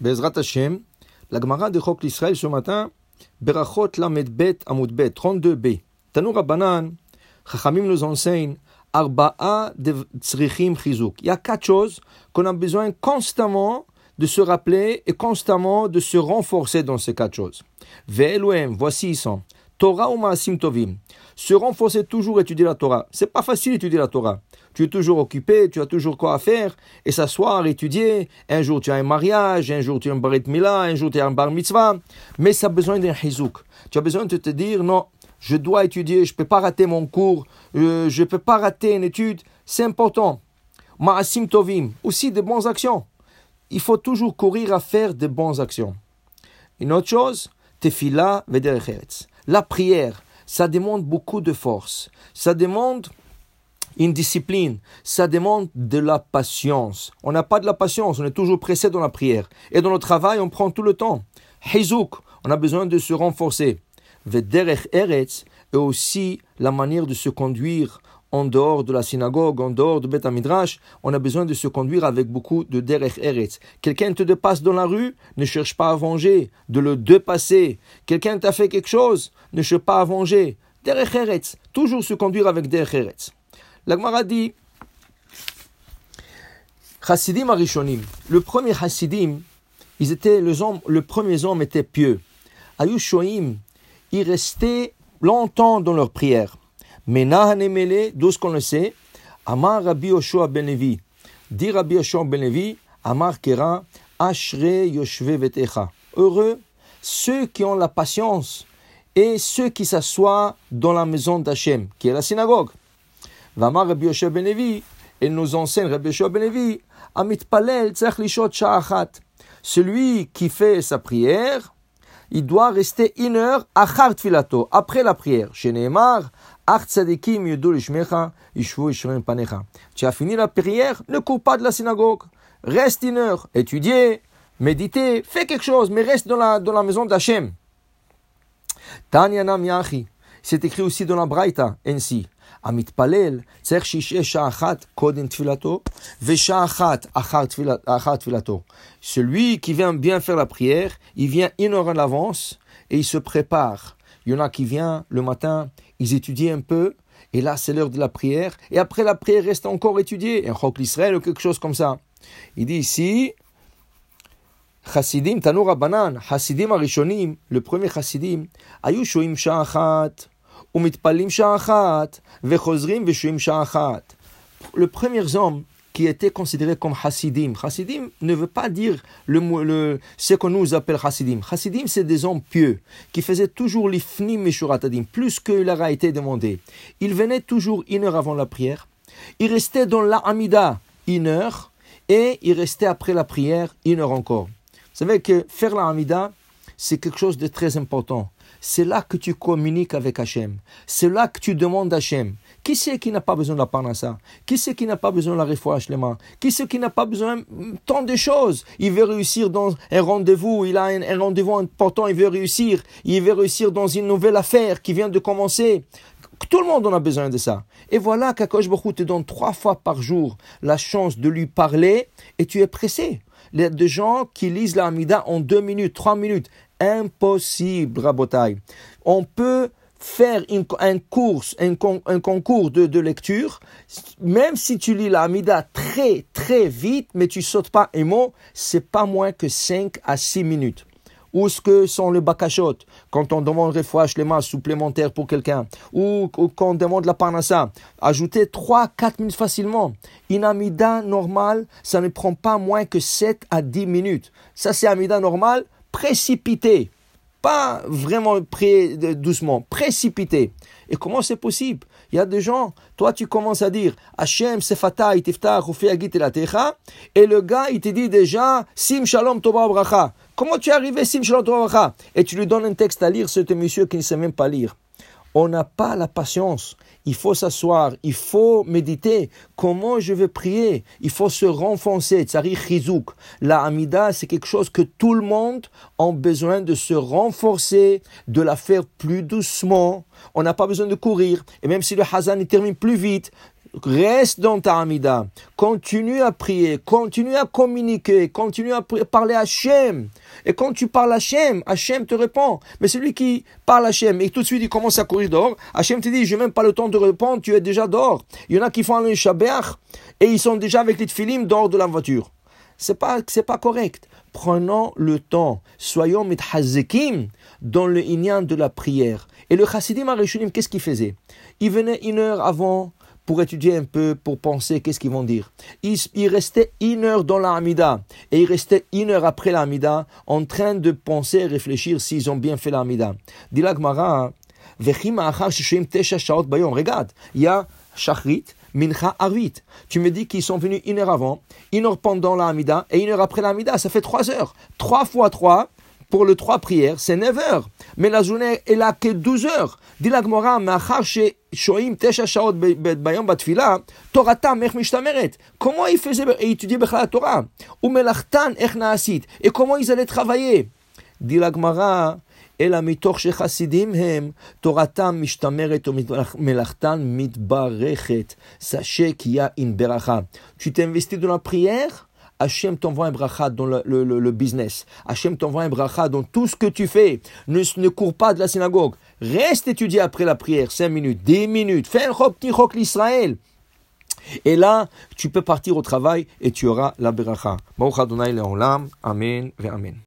Bezrat Hashem, la Gemara de Chok l'Israël ce matin, Berachot Lamed Bet Amud Bet, 32b. Tanou Rabbanan, Chachamim nous enseigne, Arba'a de Tzrichim Chizuk. Il y a quatre choses qu'on a besoin constamment de se rappeler et constamment de se renforcer dans ces quatre choses. Ve'eluem, voici ils sont. Torah ou Maasim Tovim? Se renforcer toujours étudier la Torah. C'est pas facile d'étudier la Torah. Tu es toujours occupé, tu as toujours quoi à faire, et s'asseoir, étudier. Un jour tu as un mariage, un jour tu as un barit milah, un jour tu as un bar mitzvah. Mais ça a besoin d'un hizouk. Tu as besoin de te dire, non, je dois étudier, je ne peux pas rater mon cours, euh, je ne peux pas rater une étude. C'est important. Maasim Tovim, aussi de bonnes actions. Il faut toujours courir à faire de bonnes actions. Une autre chose, tefila vederech La prière, ça demande beaucoup de force. Ça demande une discipline. Ça demande de la patience. On n'a pas de la patience, on est toujours pressé dans la prière. Et dans le travail, on prend tout le temps. On a besoin de se renforcer. Vederech Eretz et aussi la manière de se conduire en dehors de la synagogue, en dehors de Beth Midrash, on a besoin de se conduire avec beaucoup de derech eretz. Quelqu'un te dépasse dans la rue, ne cherche pas à venger, de le dépasser. Quelqu'un t'a fait quelque chose, ne cherche pas à venger. Derech eretz, toujours se conduire avec derech eretz. La dit, Chassidim Arishonim, le premier Chassidim, ils étaient, les hommes, le premier homme était pieux. Ayushoim, ils restaient longtemps dans leur prière. Mais Nahanemele, d'où ce qu'on le sait, Amar Rabbi Yoshua ben Levi, dit Rabbi Yoshua ben Levi, Amar Kera, Ashre Yoshve Vetecha. Heureux ceux qui ont la patience et ceux qui s'assoient dans la maison d'Hachem, qui est la synagogue. Vamar Rabbi Yoshua ben Levi, et nous enseigne Rabbi Yoshua ben Levi, Amit Palel Tzach Lishot Sha'achat. Celui qui fait sa prière, il doit rester une heure filato, après la prière. Chez Neymar, tu as fini la prière, ne cours pas de la synagogue. Reste une heure, étudier, méditer, fais quelque chose, mais reste dans la, dans la maison d'Hachem. Tanya. C'est écrit aussi dans la Braïta, ainsi. המתפלל צריך שישעה שעה אחת קודם תפילתו ושעה אחת אחר תפילתו. Celui qui vient bien faire la prière, il vient une heure en avance et il se prépare. Il y en a qui viennent le matin, ils étudient un peu, et là c'est l'heure de la prière, et après la prière reste encore étudiée, un chok l'Israël ou quelque chose comme ça. Il dit ici, Chassidim, Tanoura Banan, Chassidim Arishonim, le premier Chassidim, Ayu Le premier homme qui était considéré comme Hasidim. Hasidim ne veut pas dire le, ce qu'on nous appelle Hasidim. Hasidim, c'est des hommes pieux qui faisaient toujours l'ifnim meshuratadim, plus que leur a été demandé. Ils venaient toujours une heure avant la prière. Ils restaient dans la Amida une heure et ils restaient après la prière une heure encore. Vous savez que faire la Amida, c'est quelque chose de très important. C'est là que tu communiques avec Hachem. C'est là que tu demandes à Hachem. Qui c'est qui n'a pas besoin de la parnassa Qui c'est qui n'a pas besoin de la refouach les Qui c'est qui n'a pas besoin tant de choses? Il veut réussir dans un rendez-vous, il a un, rendez-vous important, il veut réussir, il veut réussir dans une nouvelle affaire qui vient de commencer. Tout le monde en a besoin de ça. Et voilà qu'Akosh Baruch te donne trois fois par jour la chance de lui parler et tu es pressé. Il y a des gens qui lisent la Hamida en deux minutes, trois minutes. Impossible, Rabotai. On peut faire un, course, un, concours de, lecture, même si tu lis la Amida très très vite, mais tu sautes pas un mot, c'est pas moins que 5 à 6 minutes. Où ce que sont les bakashot quand on demande refouach les mains supplémentaires pour quelqu'un, ou, quand on demande la parnassa, ajouter 3-4 minutes facilement. Une amida normale, ça ne prend pas moins que 7 à 10 minutes. Ça c'est amida normale, précipité pas vraiment doucement, précipité. Et comment c'est possible? Il y a des gens, toi tu commences à dire Hachem sefata et le gars il te dit déjà Sim shalom tova bracha. Comment tu es arrivé Sim shalom tova bracha Et tu lui donnes un texte à lire, c'est un monsieur qui ne sait même pas lire. On n'a pas la patience il faut s'asseoir, il faut méditer. Comment je vais prier? Il faut se renfoncer. Tsari chizouk. La Amida, c'est quelque chose que tout le monde a besoin de se renforcer, de la faire plus doucement. On n'a pas besoin de courir. Et même si le Hazan termine plus vite, Reste dans ta Amida. Continue à prier, continue à communiquer, continue à parler à Hachem. Et quand tu parles à Hachem, Hachem te répond. Mais celui qui parle à Hachem et tout de suite il commence à courir dehors, Hachem te dit, j'ai même pas le temps de répondre, tu es déjà dehors. Il y en a qui font un shaber et ils sont déjà avec les tfilim dehors de la voiture. C'est pas, c'est pas correct. Prenons le temps. Soyons mithazekim dans le inyan de la prière. Et le chassidim Arishunim, qu'est-ce qu'il faisait? Il venait une heure avant pour étudier un peu, pour penser qu'est-ce qu'ils vont dire. Il, restait une heure dans la Hamida et il restait une heure après la Hamida en train de penser et réfléchir s'ils ont bien fait la Hamida. Dit Regarde, il y a Shachrit, Mincha Arvit. Tu me dis qu'ils sont venus une heure avant, une heure pendant la Hamida et une heure après la Hamida. Ça fait trois heures. Trois fois trois, pour le trois prières, c'est 9 heures. Mais la journée est là que 12 heures. Dit שוהים תשע שעות ב- ב- ביום בתפילה, תורתם איך משתמרת? כמו איפה זה יתודי בכלל התורה? ומלאכתן איך נעשית? כמו איזלת חוויה? דיל הגמרא, אלא מתוך שחסידים הם, תורתם משתמרת ומלאכתן מתברכת. סשק יא אין ברכה. שיתם וסתידו dans Hachem t'envoie un bracha dans le, le, le, business. Hachem t'envoie un bracha dans tout ce que tu fais. Ne, ne cours pas de la synagogue. Reste étudier après la prière, 5 minutes, 10 minutes. Fais un rock l'Israël. Et là, tu peux partir au travail et tu auras la bracha. Amen, Amen.